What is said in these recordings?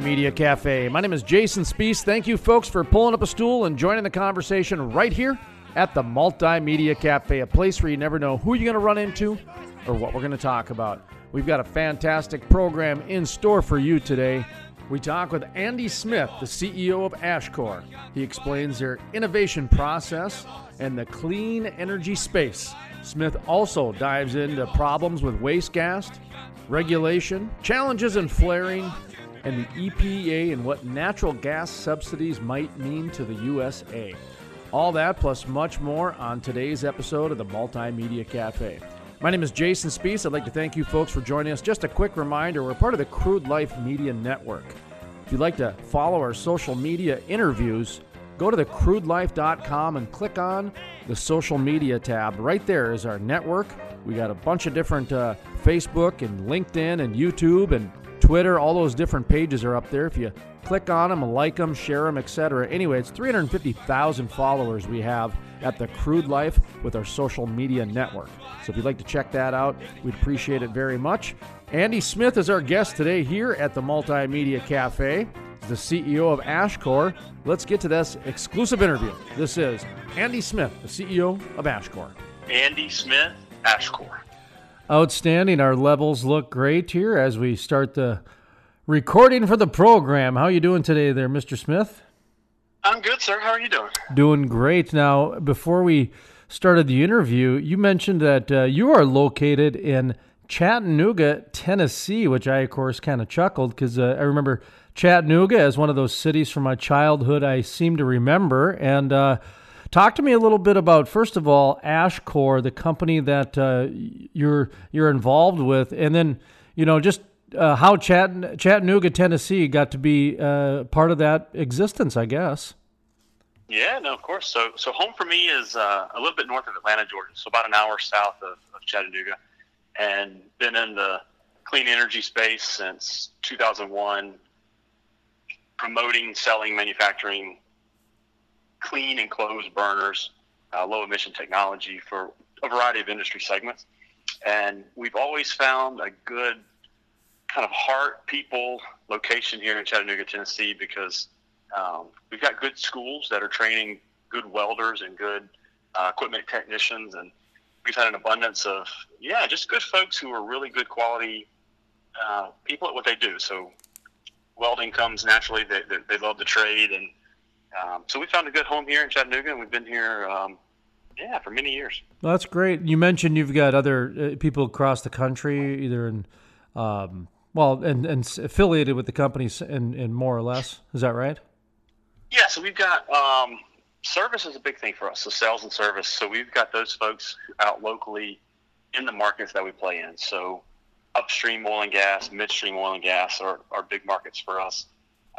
Multimedia Cafe. My name is Jason Spiess. Thank you, folks, for pulling up a stool and joining the conversation right here at the Multimedia Cafe, a place where you never know who you're going to run into or what we're going to talk about. We've got a fantastic program in store for you today. We talk with Andy Smith, the CEO of Ashcor. He explains their innovation process and the clean energy space. Smith also dives into problems with waste gas, regulation, challenges in flaring, and the EPA and what natural gas subsidies might mean to the USA. All that plus much more on today's episode of the Multimedia Cafe. My name is Jason Spiess. I'd like to thank you folks for joining us. Just a quick reminder we're part of the Crude Life Media Network. If you'd like to follow our social media interviews, go to thecrudelife.com and click on the social media tab. Right there is our network. We got a bunch of different uh, Facebook and LinkedIn and YouTube and Twitter. All those different pages are up there. If you click on them, like them, share them, etc. Anyway, it's 350,000 followers we have at the Crude Life with our social media network. So if you'd like to check that out, we'd appreciate it very much. Andy Smith is our guest today here at the Multimedia Cafe. He's the CEO of Ashcor. Let's get to this exclusive interview. This is Andy Smith, the CEO of Ashcor. Andy Smith, Ashcor. Outstanding. Our levels look great here as we start the recording for the program. How are you doing today there, Mr. Smith? I'm good, sir. How are you doing? Doing great. Now, before we started the interview, you mentioned that uh, you are located in Chattanooga, Tennessee, which I, of course, kind of chuckled because uh, I remember Chattanooga as one of those cities from my childhood I seem to remember. And uh, talk to me a little bit about, first of all, Ashcor, the company that uh, you're you're involved with, and then you know just uh, how Chatt- Chattanooga, Tennessee, got to be uh, part of that existence, I guess. Yeah, no, of course. So, so home for me is uh, a little bit north of Atlanta, Georgia, so about an hour south of, of Chattanooga, and been in the clean energy space since 2001, promoting, selling, manufacturing clean and closed burners, uh, low emission technology for a variety of industry segments. And we've always found a good kind of heart people location here in Chattanooga, Tennessee, because um, we've got good schools that are training good welders and good uh, equipment technicians, and we've had an abundance of yeah, just good folks who are really good quality uh, people at what they do. So welding comes naturally; they, they, they love the trade, and um, so we found a good home here in Chattanooga, and we've been here. Um, yeah, for many years. Well, that's great. You mentioned you've got other uh, people across the country, either in um, well, and, and affiliated with the companies and, and more or less. Is that right? Yeah. So we've got um, service is a big thing for us. So sales and service. So we've got those folks out locally in the markets that we play in. So upstream oil and gas, midstream oil and gas are, are big markets for us.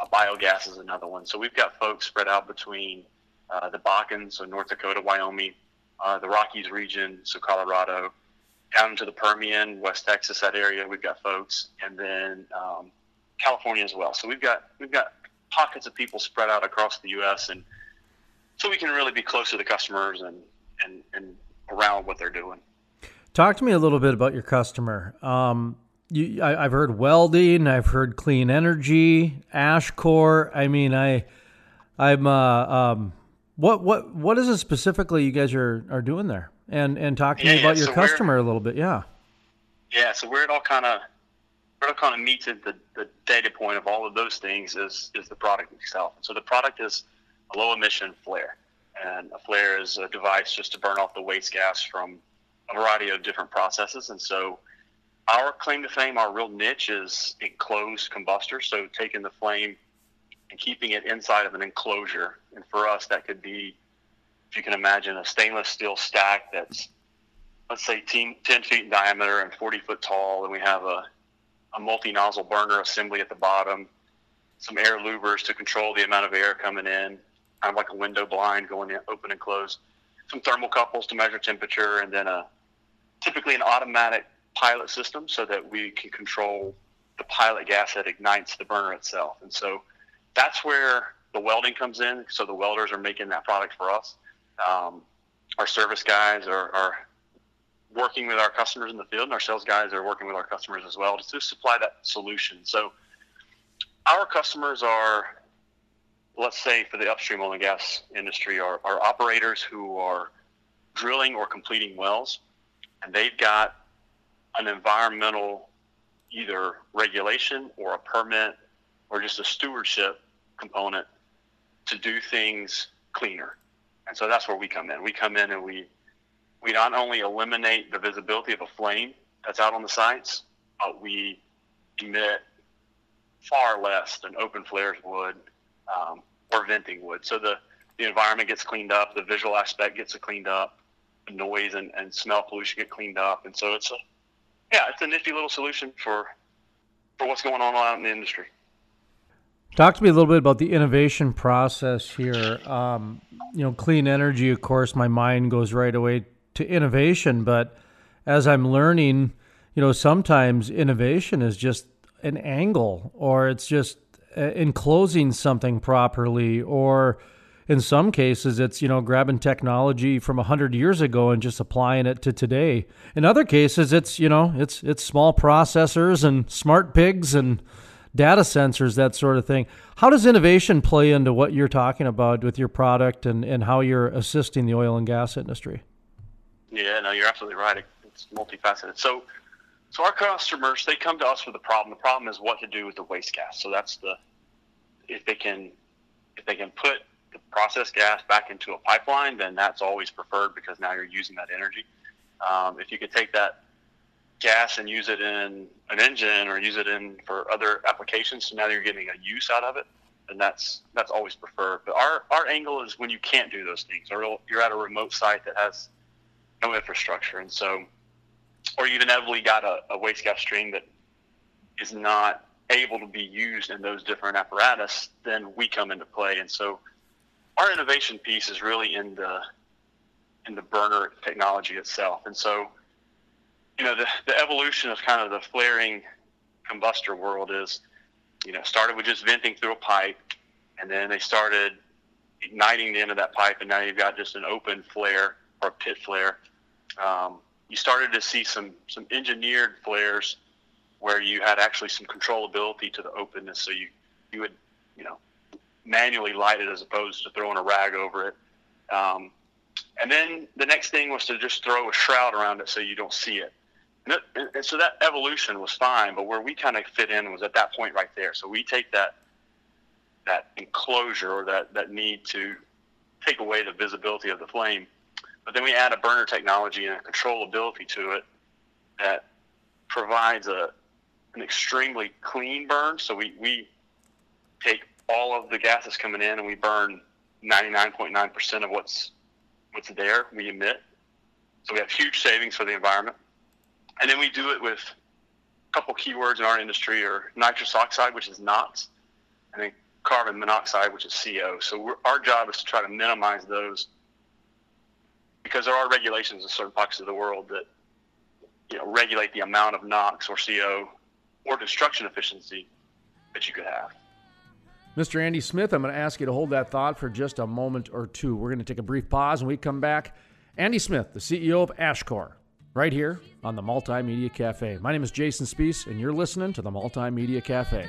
Uh, biogas is another one. So we've got folks spread out between uh, the Bakken, so North Dakota, Wyoming, uh, the Rockies region, so Colorado, down into the Permian, West Texas, that area. We've got folks, and then um, California as well. So we've got we've got pockets of people spread out across the U.S. and so we can really be close to the customers and and and around what they're doing. Talk to me a little bit about your customer. Um, you, I, have heard welding, I've heard clean energy, Ashcor. I mean, I, I'm. Uh, um, what what what is it specifically you guys are are doing there? and and talk to yeah, me about yeah. your so customer a little bit. Yeah. Yeah. So where it all kind of where it all kind of meets at the, the data point of all of those things is is the product itself. So the product is a low emission flare, and a flare is a device just to burn off the waste gas from a variety of different processes. And so our claim to fame, our real niche is enclosed combustor. So taking the flame and keeping it inside of an enclosure. And for us, that could be, if you can imagine, a stainless steel stack that's, let's say, 10, 10 feet in diameter and 40 foot tall. And we have a, a multi nozzle burner assembly at the bottom, some air louvers to control the amount of air coming in, kind of like a window blind going in, open and closed, some thermocouples to measure temperature, and then a typically an automatic pilot system so that we can control the pilot gas that ignites the burner itself. And so that's where the welding comes in. So the welders are making that product for us. Um, our service guys are, are, working with our customers in the field, and our sales guys are working with our customers as well to supply that solution. So our customers are, let's say, for the upstream oil and gas industry, are, are operators who are drilling or completing wells, and they've got an environmental either regulation or a permit or just a stewardship component to do things cleaner. And so that's where we come in. We come in and we we not only eliminate the visibility of a flame that's out on the sites, but we emit far less than open flares would um, or venting would. So the, the environment gets cleaned up, the visual aspect gets cleaned up, the noise and, and smell pollution get cleaned up. And so it's a, yeah, it's a nifty little solution for, for what's going on out in the industry. Talk to me a little bit about the innovation process here. Um, you know, clean energy, of course, my mind goes right away to innovation, but as I'm learning, you know, sometimes innovation is just an angle or it's just uh, enclosing something properly or in some cases it's you know grabbing technology from 100 years ago and just applying it to today in other cases it's you know it's it's small processors and smart pigs and data sensors, that sort of thing. How does innovation play into what you're talking about with your product and, and how you're assisting the oil and gas industry? Yeah, no, you're absolutely right. It's multifaceted. So, so our customers they come to us with a problem. The problem is what to do with the waste gas. So that's the if they can if they can put the process gas back into a pipeline, then that's always preferred because now you're using that energy. Um, if you could take that gas and use it in an engine or use it in for other applications. So now you're getting a use out of it, and that's that's always preferred. But our our angle is when you can't do those things, or you're at a remote site that has no infrastructure, and so, or you've inevitably got a, a waste gas stream that is not able to be used in those different apparatus, then we come into play. And so, our innovation piece is really in the in the burner technology itself, and so you know, the, the evolution of kind of the flaring combustor world is, you know, started with just venting through a pipe, and then they started igniting the end of that pipe, and now you've got just an open flare or a pit flare. Um, you started to see some some engineered flares where you had actually some controllability to the openness, so you you would you know manually light it as opposed to throwing a rag over it. Um, and then the next thing was to just throw a shroud around it so you don't see it. And, it, and so that evolution was fine, but where we kind of fit in was at that point right there. So we take that that enclosure or that, that need to take away the visibility of the flame, but then we add a burner technology and a controllability to it that provides a an extremely clean burn. So we, we take all of the gases coming in and we burn 99.9% of what's what's there we emit. So we have huge savings for the environment. And then we do it with a couple keywords in our industry are nitrous oxide, which is NOx, and then carbon monoxide, which is CO. So our job is to try to minimize those because there are regulations in certain pockets of the world that you know regulate the amount of NOx or CO or destruction efficiency that you could have. Mr. Andy Smith, I'm going to ask you to hold that thought for just a moment or two. We're going to take a brief pause and we come back. Andy Smith, the CEO of Ashcor, right here on the Multimedia Cafe. My name is Jason Spiess, and you're listening to the Multimedia Cafe.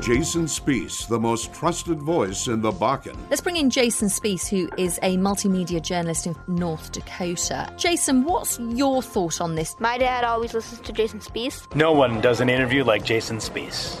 Jason Spiess, the most trusted voice in the Bakken. Let's bring in Jason Spiess, who is a multimedia journalist in North Dakota. Jason, what's your thought on this? My dad always listens to Jason Spiess. No one does an interview like Jason Spiess.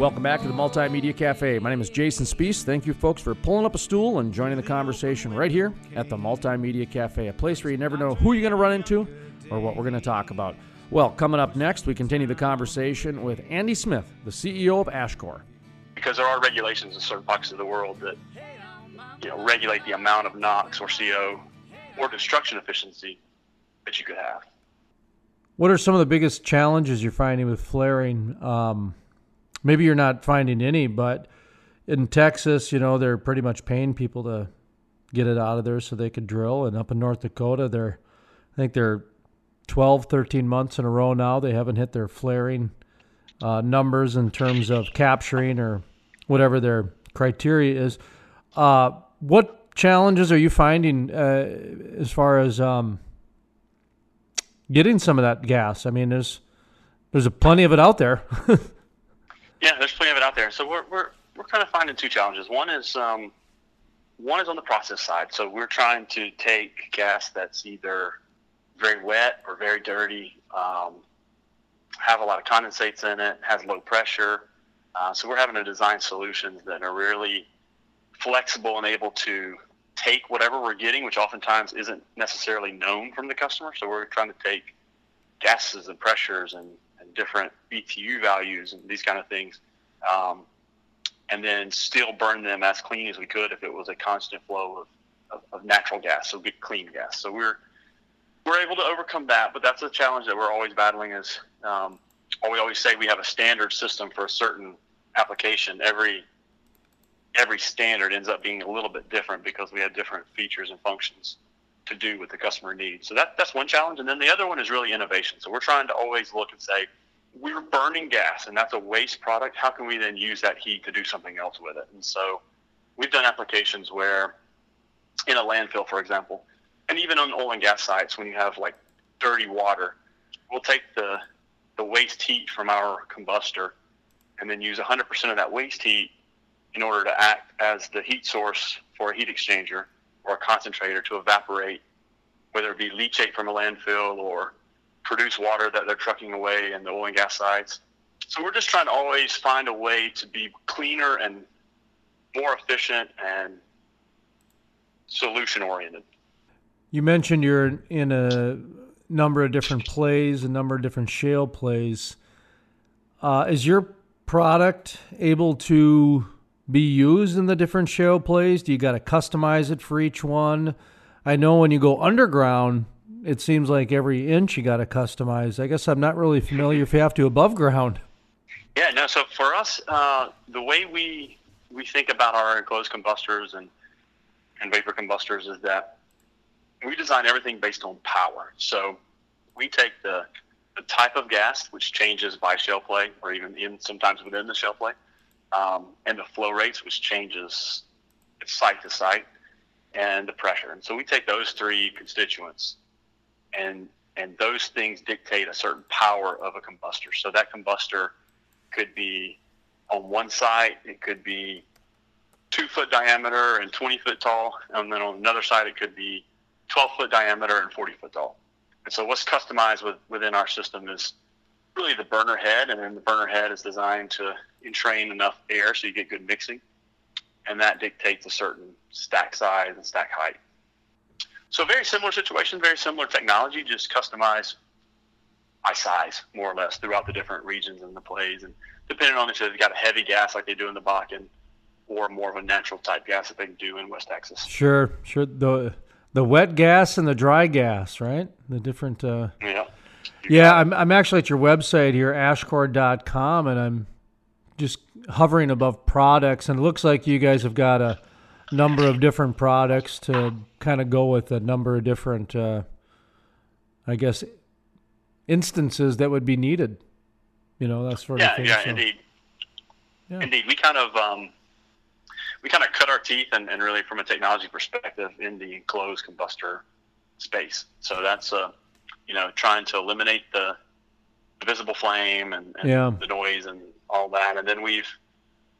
Welcome back to the Multimedia Cafe. My name is Jason Spiess. Thank you, folks, for pulling up a stool and joining the conversation right here at the Multimedia Cafe, a place where you never know who you're going to run into or what we're going to talk about. Well, coming up next, we continue the conversation with Andy Smith, the CEO of Ashcor. Because there are regulations in certain parts of the world that you know regulate the amount of NOx or CO or destruction efficiency that you could have. What are some of the biggest challenges you're finding with flaring? Um, maybe you're not finding any, but in Texas, you know, they're pretty much paying people to get it out of there so they could drill. And up in North Dakota, they're, I think they're 12, 13 months in a row now. They haven't hit their flaring uh, numbers in terms of capturing or whatever their criteria is. Uh, what challenges are you finding uh, as far as um, getting some of that gas? I mean, there's there's a plenty of it out there. Yeah, there's plenty of it out there. So we're we're we're kind of finding two challenges. One is um, one is on the process side. So we're trying to take gas that's either very wet or very dirty, um, have a lot of condensates in it, has low pressure. Uh, so we're having to design solutions that are really flexible and able to take whatever we're getting, which oftentimes isn't necessarily known from the customer. So we're trying to take gases and pressures and different BTU values and these kind of things, um, and then still burn them as clean as we could if it was a constant flow of, of, of natural gas, so good clean gas. So we're we're able to overcome that, but that's a challenge that we're always battling. Is um, we always say we have a standard system for a certain application. Every every standard ends up being a little bit different because we have different features and functions to do with the customer needs. So that that's one challenge, and then the other one is really innovation. So we're trying to always look and say, we're burning gas and that's a waste product. How can we then use that heat to do something else with it? And so we've done applications where in a landfill, for example, and even on oil and gas sites, when you have like dirty water, we'll take the, the waste heat from our combustor and then use 100% of that waste heat in order to act as the heat source for a heat exchanger or a concentrator to evaporate, whether it be leachate from a landfill or produce water that they're trucking away in the oil and gas sites. So we're just trying to always find a way to be cleaner and more efficient and solution oriented. You mentioned you're in a number of different plays, a number of different shale plays. Uh, is your product able to be used in the different shale plays? Do you got to customize it for each one? I know when you go underground, it seems like every inch you got to customize. I guess I'm not really familiar if you have to above ground. Yeah, no. So for us, uh, the way we we think about our enclosed combustors and and vapor combustors is that we design everything based on power. So we take the the type of gas, which changes by shale play, or even in sometimes within the shale play, um, and the flow rates, which changes site to site, and the pressure. And so we take those three constituents and and those things dictate a certain power of a combustor. So that combustor could be on one side, it could be two foot diameter and 20 foot tall, and then on another side, it could be 12 foot diameter and 40 foot tall. And so what's customized with, within our system is really the burner head, and then the burner head is designed to entrain enough air so you get good mixing. and that dictates a certain stack size and stack height. So very similar situation, very similar technology, just customized by size more or less throughout the different regions and the plays, and depending on if they've got a heavy gas like they do in the Bakken, or more of a natural type gas that they do in West Texas. Sure, sure. The the wet gas and the dry gas, right? The different. Uh, yeah. Yeah, I'm I'm actually at your website here, ashcor.com, and I'm just hovering above products, and it looks like you guys have got a number of different products to kind of go with a number of different, uh, I guess, instances that would be needed. You know, that sort yeah, of thing. Yeah, so. indeed. Yeah. Indeed, we kind of um, we kind of cut our teeth and, and really from a technology perspective in the enclosed combustor space. So that's uh, you know trying to eliminate the, the visible flame and, and Yeah. the noise and all that, and then we've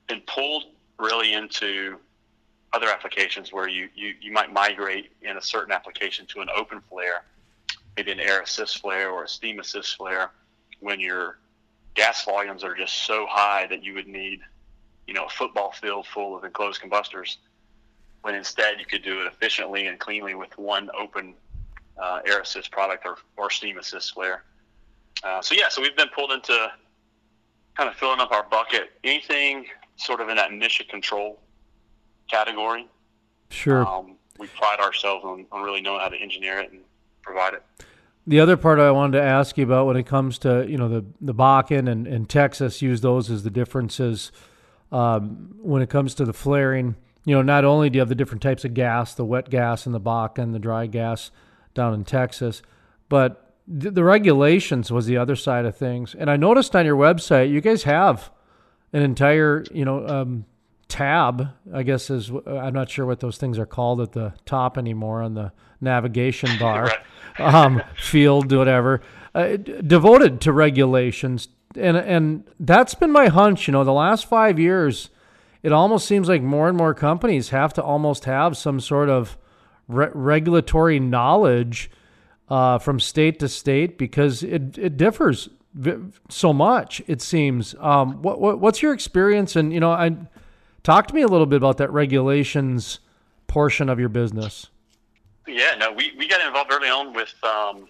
been pulled really into other applications where you, you, you might migrate in a certain application to an open flare, maybe an air assist flare or a steam assist flare, when your gas volumes are just so high that you would need, you know, a football field full of enclosed combustors. When instead you could do it efficiently and cleanly with one open uh, air assist product or, or steam assist flare. Uh, so yeah, so we've been pulled into kind of filling up our bucket. Anything sort of in that mission control category. Sure. Um, we pride ourselves on, on really knowing how to engineer it and provide it. The other part I wanted to ask you about when it comes to you know the the Bakken and, and Texas use those as the differences um, when it comes to the flaring. You know, not only do you have the different types of gas, the wet gas in the Bakken, the dry gas down in Texas, but the, regulations was the other side of things. And I noticed on your website you guys have an entire you know um, tab. I guess is I'm not sure what those things are called at the top anymore on the navigation bar um, field, whatever, uh, devoted to regulations. And and that's been my hunch. You know, the last five years, it almost seems like more and more companies have to almost have some sort of re- regulatory knowledge uh, from state to state because it it differs so much. It seems. Um, what, what what's your experience? And you know, I talk to me a little bit about that regulations portion of your business. Yeah, no, we, we got involved early on with um,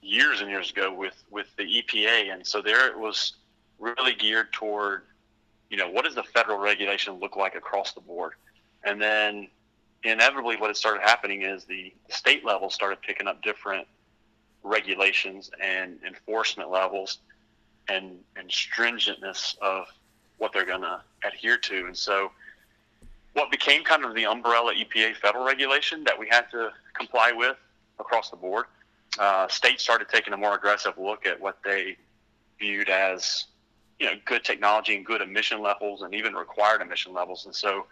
years and years ago with, with the EPA, and so there it was really geared toward, you know, what does the federal regulation look like across the board, and then inevitably what had started happening is the state level started picking up different regulations and enforcement levels and and stringentness of what they're going to adhere to, and so what became kind of the umbrella EPA federal regulation that we had to comply with across the board. Uh, states started taking a more aggressive look at what they viewed as, you know, good technology and good emission levels and even required emission levels. And so,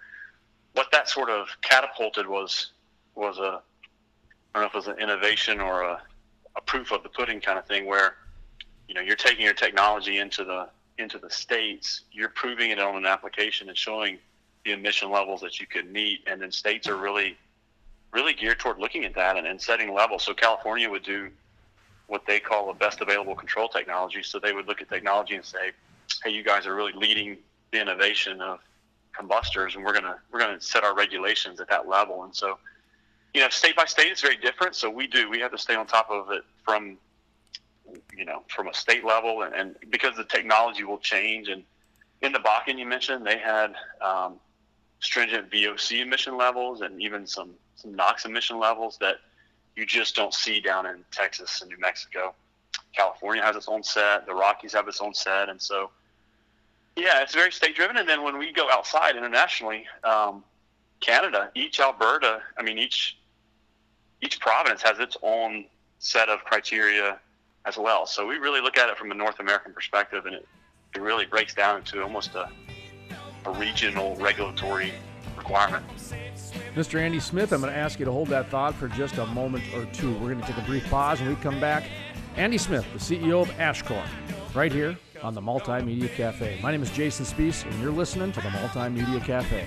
what that sort of catapulted was was a I don't know if it was an innovation or a, a proof of the pudding kind of thing, where you know you're taking your technology into the into the states, you're proving it on an application and showing the emission levels that you could meet, and then states are really, really geared toward looking at that and, and setting levels. So California would do what they call a best available control technology. So they would look at technology and say, "Hey, you guys are really leading the innovation of combustors, and we're gonna we're gonna set our regulations at that level." And so, you know, state by state, it's very different. So we do we have to stay on top of it from, you know, from a state level, and, and because the technology will change and in the Bakken you mentioned, they had um, stringent VOC emission levels and even some, some NOx emission levels that you just don't see down in Texas and New Mexico. California has its own set, the Rockies have its own set, and so yeah, it's very state driven. And then when we go outside internationally, um, Canada, each Alberta, I mean each each province has its own set of criteria as well. So we really look at it from a North American perspective, and it, it really breaks down into almost a a regional regulatory requirement. Mr. Andy Smith, I'm going to ask you to hold that thought for just a moment or two. We're going to take a brief pause and we come back. Andy Smith, the CEO of Ashcor, right here on the Multimedia Cafe. My name is Jason Spiess, and you're listening to the Multimedia Cafe.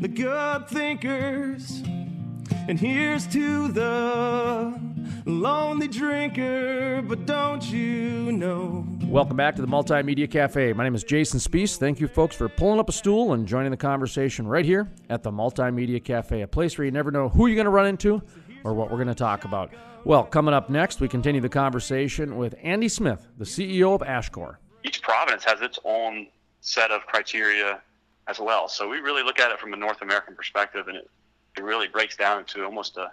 the good thinkers, and here's to the lonely drinker. But don't you know? Welcome back to the Multimedia Cafe. My name is Jason Spiess. Thank you, folks, for pulling up a stool and joining the conversation right here at the Multimedia Cafe, a place where you never know who you're going to run into or what we're going to talk about. Well, coming up next, we continue the conversation with Andy Smith, the CEO of Ashcor. Each province has its own set of criteria as well. So we really look at it from a North American perspective, and it, it really breaks down into almost a,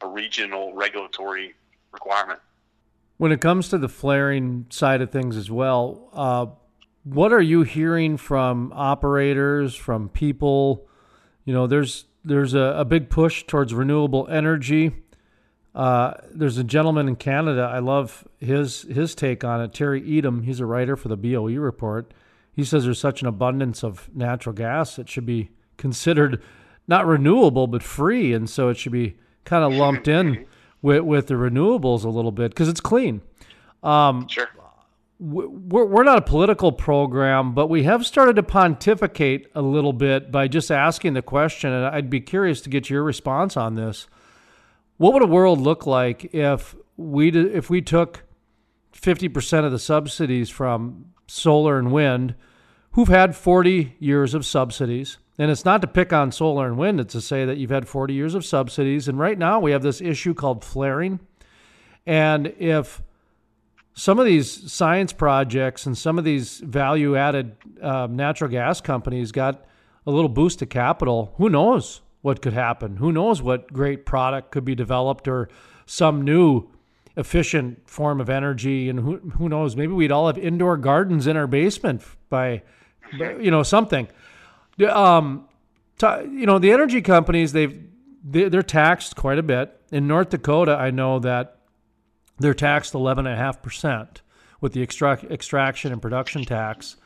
a regional regulatory requirement. When it comes to the flaring side of things as well, uh, what are you hearing from operators, from people? You know, there's there's a, a big push towards renewable energy. Uh, there's a gentleman in Canada. I love his his take on it. Terry Etam. He's a writer for the BOE report. He says there's such an abundance of natural gas it should be considered not renewable but free, and so it should be kind of lumped in with with the renewables a little bit because it's clean. Um, sure. We're, we're not a political program, but we have started to pontificate a little bit by just asking the question, and I'd be curious to get your response on this. What would a world look like if we if we took fifty percent of the subsidies from solar and wind, who've had forty years of subsidies? And it's not to pick on solar and wind; it's to say that you've had forty years of subsidies, and right now we have this issue called flaring. And if some of these science projects and some of these value added um, natural gas companies got a little boost of capital, who knows what could happen? Who knows what great product could be developed or some new efficient form of energy? And who, who knows? Maybe we'd all have indoor gardens in our basement by, you know, something. Um, you know, the energy companies, they've, they're taxed quite a bit. In North Dakota, I know that they're taxed 11.5% with the extract, extraction and production tax.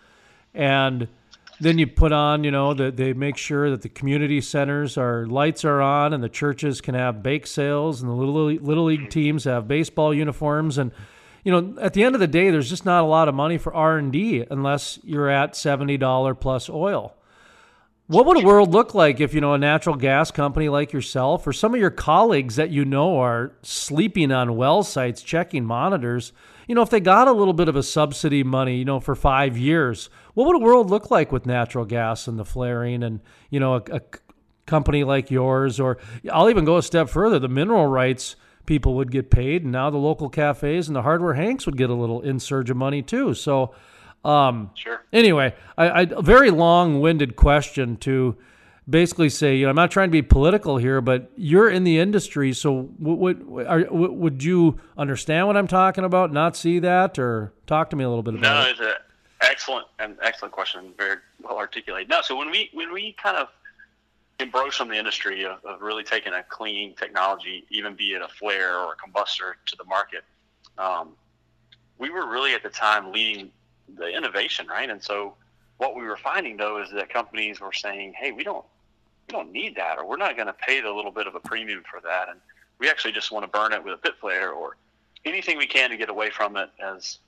And then you put on, you know, that they make sure that the community centers are lights are on and the churches can have bake sales and the little little league teams have baseball uniforms and you know, at the end of the day there's just not a lot of money for R&D unless you're at $70 plus oil. What would a world look like if, you know, a natural gas company like yourself or some of your colleagues that you know are sleeping on well sites checking monitors, you know, if they got a little bit of a subsidy money, you know, for five years, what would a world look like with natural gas and the flaring and, you know, a, a company like yours? Or I'll even go a step further the mineral rights people would get paid, and now the local cafes and the hardware hanks would get a little insurge of money too. So, um, sure. Anyway, I, I, a very long-winded question to basically say, you know, I'm not trying to be political here, but you're in the industry, so would would, would you understand what I'm talking about? Not see that, or talk to me a little bit about no, it. No, it's an excellent and excellent question, very well articulated. No, so when we when we kind of embrace from the industry of, of really taking a clean technology, even be it a flare or a combustor, to the market, um, we were really at the time leading the innovation, right? And so what we were finding though is that companies were saying, "Hey, we don't we don't need that, or we're not going to pay the little bit of a premium for that, and we actually just want to burn it with a pit flare or anything we can to get away from it as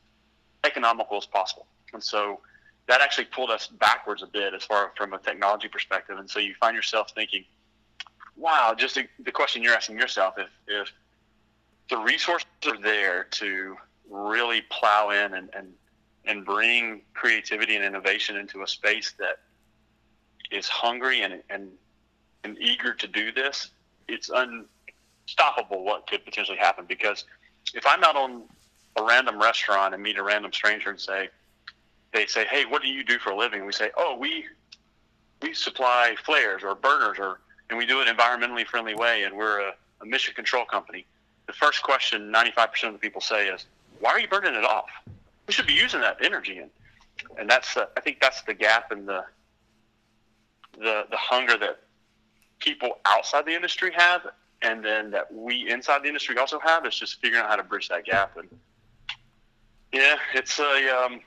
economical as possible." And so that actually pulled us backwards a bit as far from a technology perspective. And so you find yourself thinking, "Wow!" Just the, the question you're asking yourself: if if the resources are there to really plow in and, and and bring creativity and innovation into a space that is hungry and and and eager to do this, it's unstoppable what could potentially happen. Because if I'm out on a random restaurant and meet a random stranger and say, they say, "Hey, what do you do for a living?" We say, "Oh, we we supply flares or burners, or and we do it environmentally friendly way, and we're a, a mission control company." The first question 95% of the people say is, "Why are you burning it off? We should be using that energy." And and that's the, I think that's the gap in the the the hunger that people outside the industry have, and then that we inside the industry also have. Is just figuring out how to bridge that gap. And yeah, it's a um,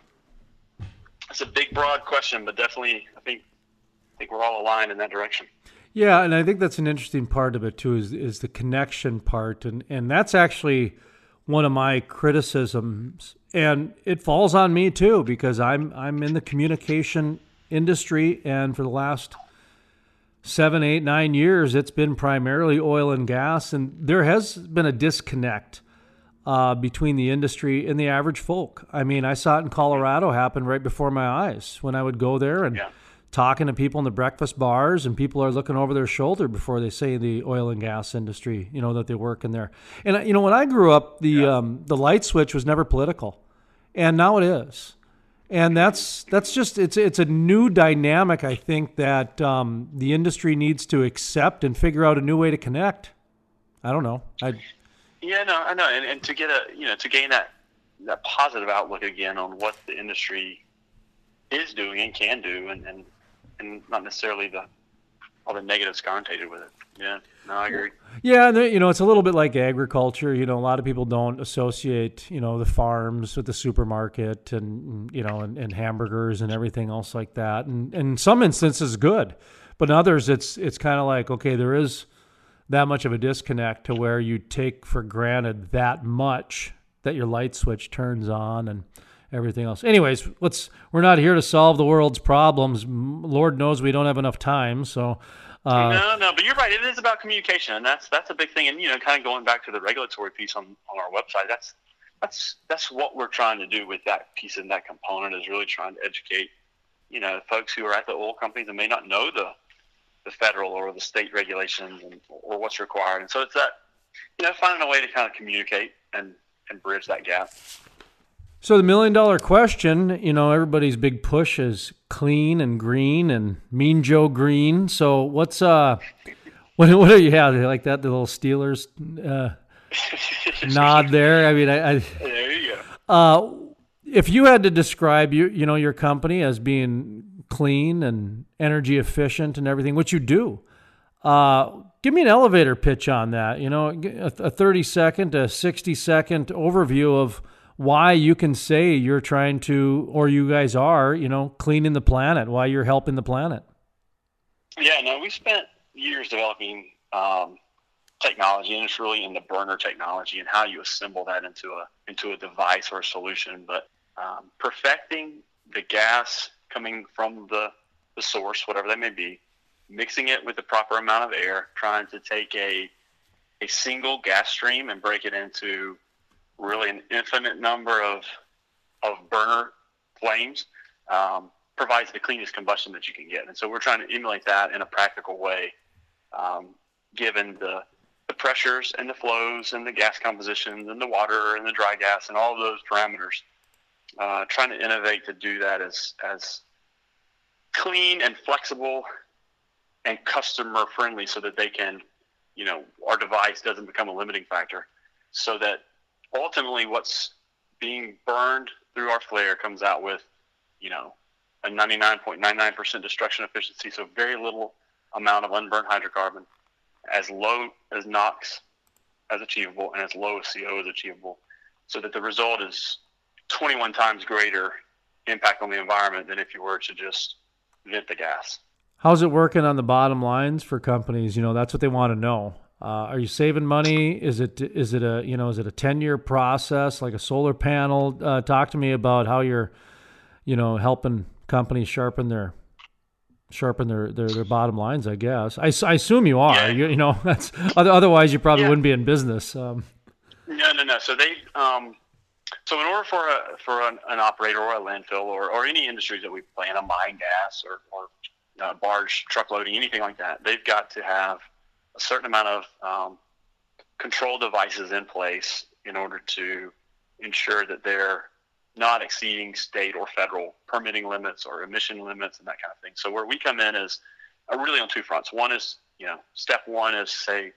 it's a big, broad question, but definitely, I think I think we're all aligned in that direction. Yeah, and I think that's an interesting part of it too is is the connection part, and and that's actually one of my criticisms, and it falls on me too because I'm I'm in the communication industry, and for the last seven, eight, nine years, it's been primarily oil and gas, and there has been a disconnect uh, between the industry and the average folk. I mean, I saw it in Colorado happen right before my eyes when I would go there and yeah. Talking to people in the breakfast bars, and people are looking over their shoulder before they say the oil and gas industry, you know, that they work in there. And uh, you know, when I grew up, the yeah. um, the light switch was never political, and now it is. And that's that's just it's it's a new dynamic I think that um, the industry needs to accept and figure out a new way to connect. I don't know. I yeah, no, I know, and, and to get a you know to gain that that positive outlook again on what the industry is doing and can do, and and, and not necessarily the all the negatives connotated with it. Yeah, no, I agree. Yeah, you know, it's a little bit like agriculture. You know, a lot of people don't associate, you know, the farms with the supermarket and you know, and, and hamburgers and everything else like that. And, and in some instances, good, but in others, it's it's kind of like okay, there is that much of a disconnect to where you take for granted that much that your light switch turns on and everything else. Anyways, let's we're not here to solve the world's problems. Lord knows we don't have enough time, so uh, no, no, but you're right. It is about communication, and that's that's a big thing. And you know, kind of going back to the regulatory piece on on our website, that's that's that's what we're trying to do with that piece and that component is really trying to educate, you know, folks who are at the oil companies and may not know the the federal or the state regulations and, or what's required. And so it's that, you know, finding a way to kind of communicate and, and bridge that gap. So the million dollar question, you know, everybody's big push is clean and green and Mean Joe Green. So what's uh, what what do you have like that? The little Steelers uh, nod there. I mean, I, I there you go. Uh, if you had to describe you you know your company as being clean and energy efficient and everything, which you do. Uh, give me an elevator pitch on that. You know, a, a 30 second, a 60 second overview of why you can say you're trying to, or you guys are, you know, cleaning the planet, why you're helping the planet. Yeah, no, we spent years developing um, technology, and it's really in the burner technology and how you assemble that into a into a device or a solution. But um, perfecting the gas coming from the, the source, whatever that may be, mixing it with the proper amount of air, trying to take a, a single gas stream and break it into really an infinite number of, of burner flames um, provides the cleanest combustion that you can get. And so we're trying to emulate that in a practical way, um, given the, the pressures and the flows and the gas compositions and the water and the dry gas and all those parameters uh, trying to innovate to do that as as clean and flexible and customer friendly, so that they can, you know, our device doesn't become a limiting factor, so that ultimately what's being burned through our flare comes out with, you know, a 99.99% destruction efficiency, so very little amount of unburned hydrocarbon, as low as NOx as achievable, and as low as CO as achievable, so that the result is 21 times greater impact on the environment than if you were to just vent the gas. How's it working on the bottom lines for companies? You know, that's what they want to know. Uh, are you saving money? Is it is it a you know is it a ten year process like a solar panel? Uh, talk to me about how you're, you know, helping companies sharpen their sharpen their, their, their bottom lines. I guess I, I assume you are. Yeah. You, you know, that's otherwise you probably yeah. wouldn't be in business. Um, no, no, no. So they um, so in order for a, for an, an operator or a landfill or, or any industries that we plan on a mine gas or, or uh, barge truck loading, anything like that, they've got to have a certain amount of um, control devices in place in order to ensure that they're not exceeding state or federal permitting limits or emission limits and that kind of thing. So where we come in is uh, really on two fronts. One is, you know, step one is say,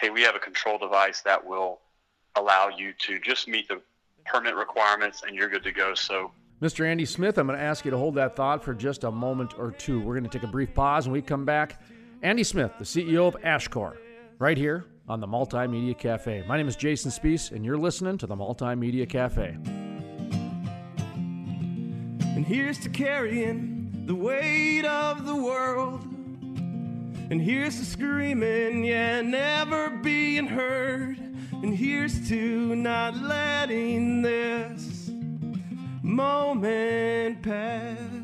hey, we have a control device that will allow you to just meet the permit requirements and you're good to go. So Mr. Andy Smith, I'm going to ask you to hold that thought for just a moment or two. We're going to take a brief pause and we come back. Andy Smith, the CEO of Ashcor, right here on the Multimedia Cafe. My name is Jason Spiess, and you're listening to the Multimedia Cafe. And here's to carrying the weight of the world. And here's to screaming, yeah, never being heard. And here's to not letting this moment pass.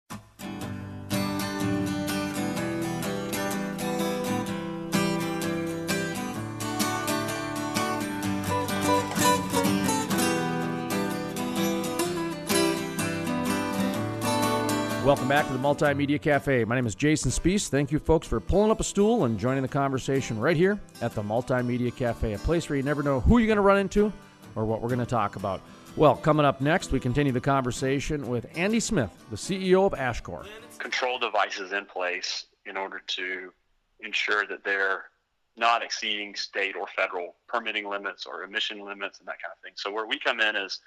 Welcome back to the Multimedia Cafe. My name is Jason Spiess. Thank you, folks, for pulling up a stool and joining the conversation right here at the Multimedia Cafe, a place where you never know who you're going to run into or what we're going to talk about. Well, coming up next, we continue the conversation with Andy Smith, the CEO of Ashcor. Control devices in place in order to ensure that they're not exceeding state or federal permitting limits or emission limits and that kind of thing. So where we come in is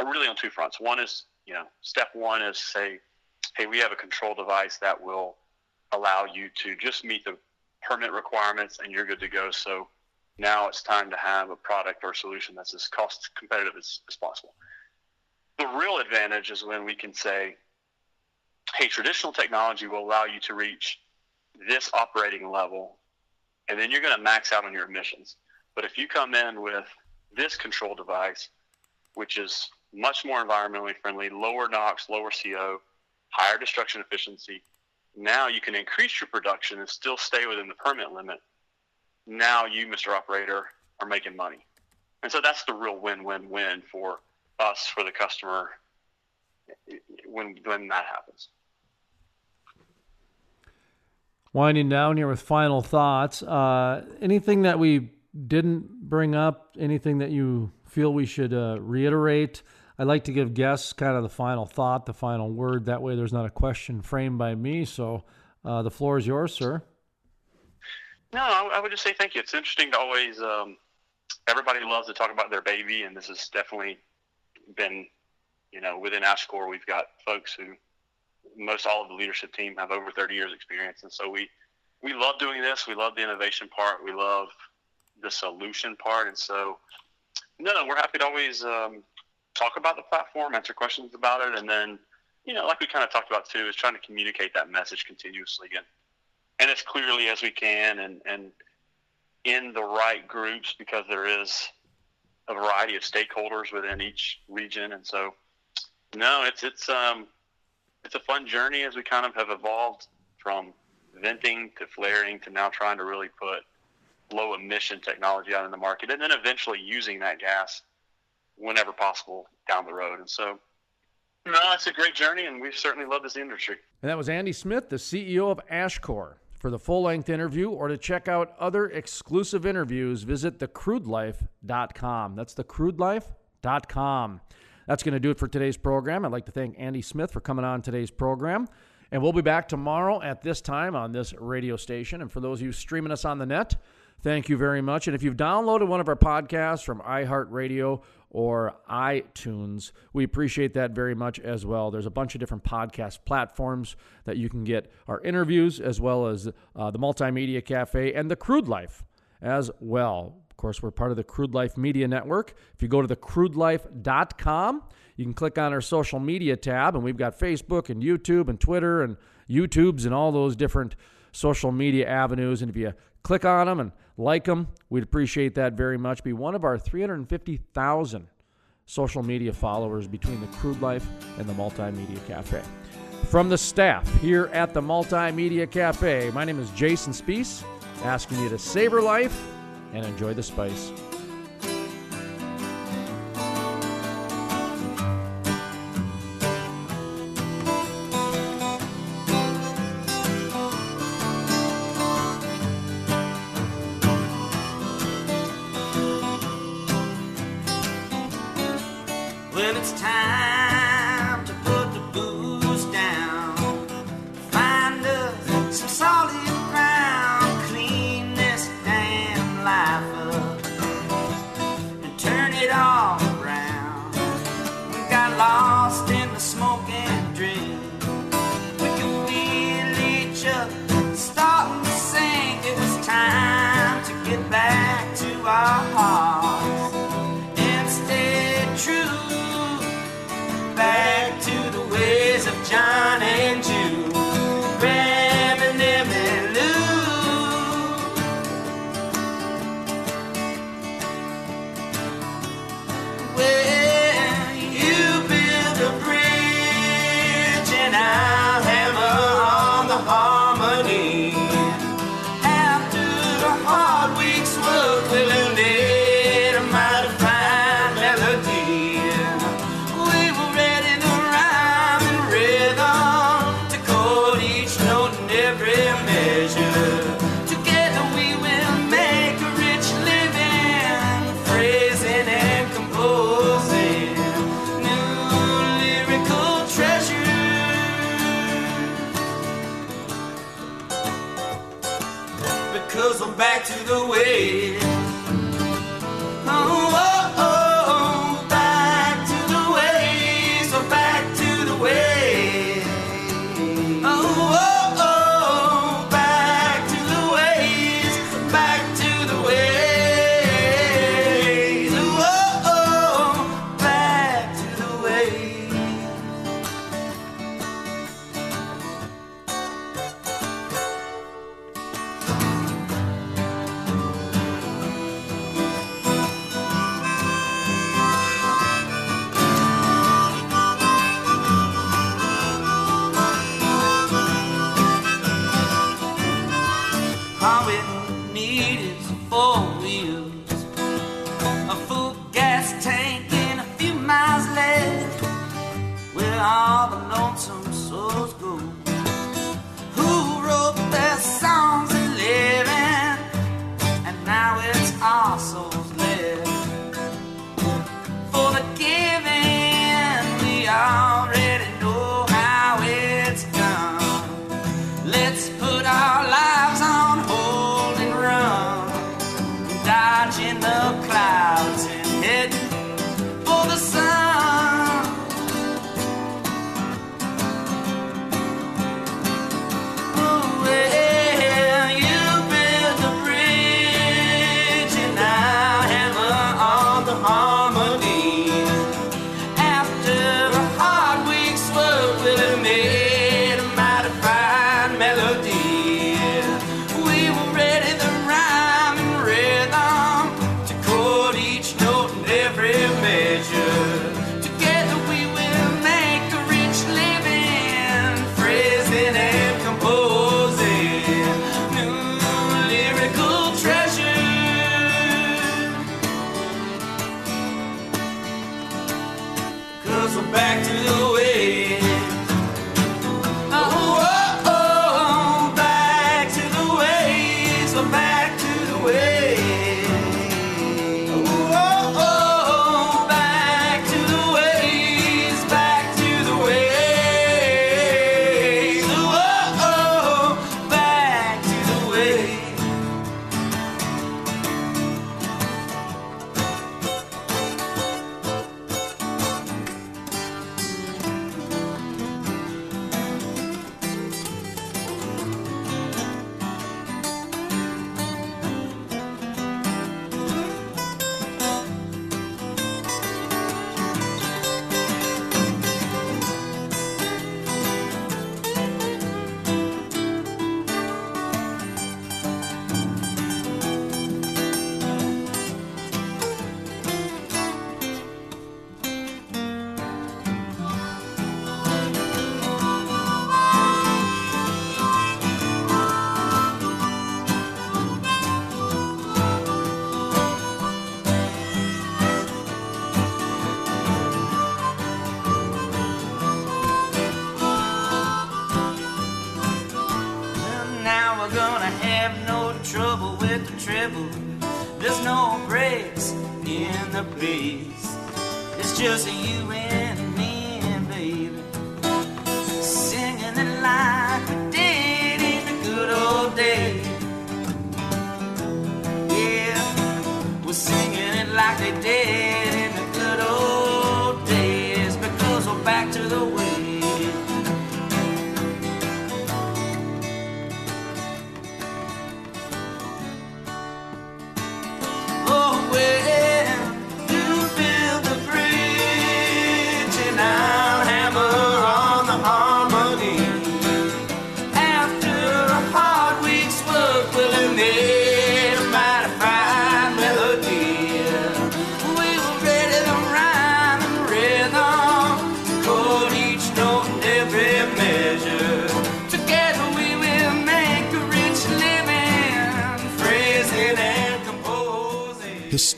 uh, really on two fronts. One is, you know, step one is say, hey, we have a control device that will allow you to just meet the permit requirements and you're good to go. So now it's time to have a product or solution that's as cost competitive as, as possible. The real advantage is when we can say, hey, traditional technology will allow you to reach this operating level, and then you're going to max out on your emissions. But if you come in with this control device, which is much more environmentally friendly, lower NOx, lower CO, higher destruction efficiency. Now you can increase your production and still stay within the permit limit. Now you, Mr. Operator, are making money. And so that's the real win-win-win for us, for the customer, when when that happens. Winding down here with final thoughts. Uh, anything that we didn't bring up? Anything that you feel we should uh, reiterate? I like to give guests kind of the final thought, the final word. That way, there's not a question framed by me. So, uh, the floor is yours, sir. No, I would just say thank you. It's interesting to always. Um, everybody loves to talk about their baby, and this has definitely been, you know, within Ashcor, we've got folks who most all of the leadership team have over 30 years experience, and so we we love doing this. We love the innovation part. We love the solution part, and so no no, we're happy to always um, talk about the platform, answer questions about it, and then, you know, like we kind of talked about too, is trying to communicate that message continuously and and as clearly as we can, and and in the right groups because there is a variety of stakeholders within each region, and so no, it's it's um it's a fun journey as we kind of have evolved from venting to flaring to now trying to really put low emission technology out in the market and then eventually using that gas whenever possible down the road. And so, no, it's a great journey, and we certainly love this industry. And that was Andy Smith, the CEO of Ashcor. For the full length interview or to check out other exclusive interviews, visit thecrudelife.com. That's thecrudelife.com. That's going to do it for today's program. I'd like to thank Andy Smith for coming on today's program. And we'll be back tomorrow at this time on this radio station. And for those of you streaming us on the net, Thank you very much. And if you've downloaded one of our podcasts from iHeartRadio or iTunes, we appreciate that very much as well. There's a bunch of different podcast platforms that you can get our interviews as well as uh, the Multimedia Cafe and the Crude Life as well. Of course, we're part of the Crude Life Media Network. If you go to thecrudelife.com, you can click on our social media tab, and we've got Facebook and YouTube and Twitter and YouTubes and all those different social media avenues. And if you click on them and like them, we'd appreciate that very much. Be one of our 350,000 social media followers between the Crude Life and the Multimedia Cafe. From the staff here at the Multimedia Cafe, my name is Jason Spiess, asking you to savor life and enjoy the spice. When it's time Because I'm back to the way.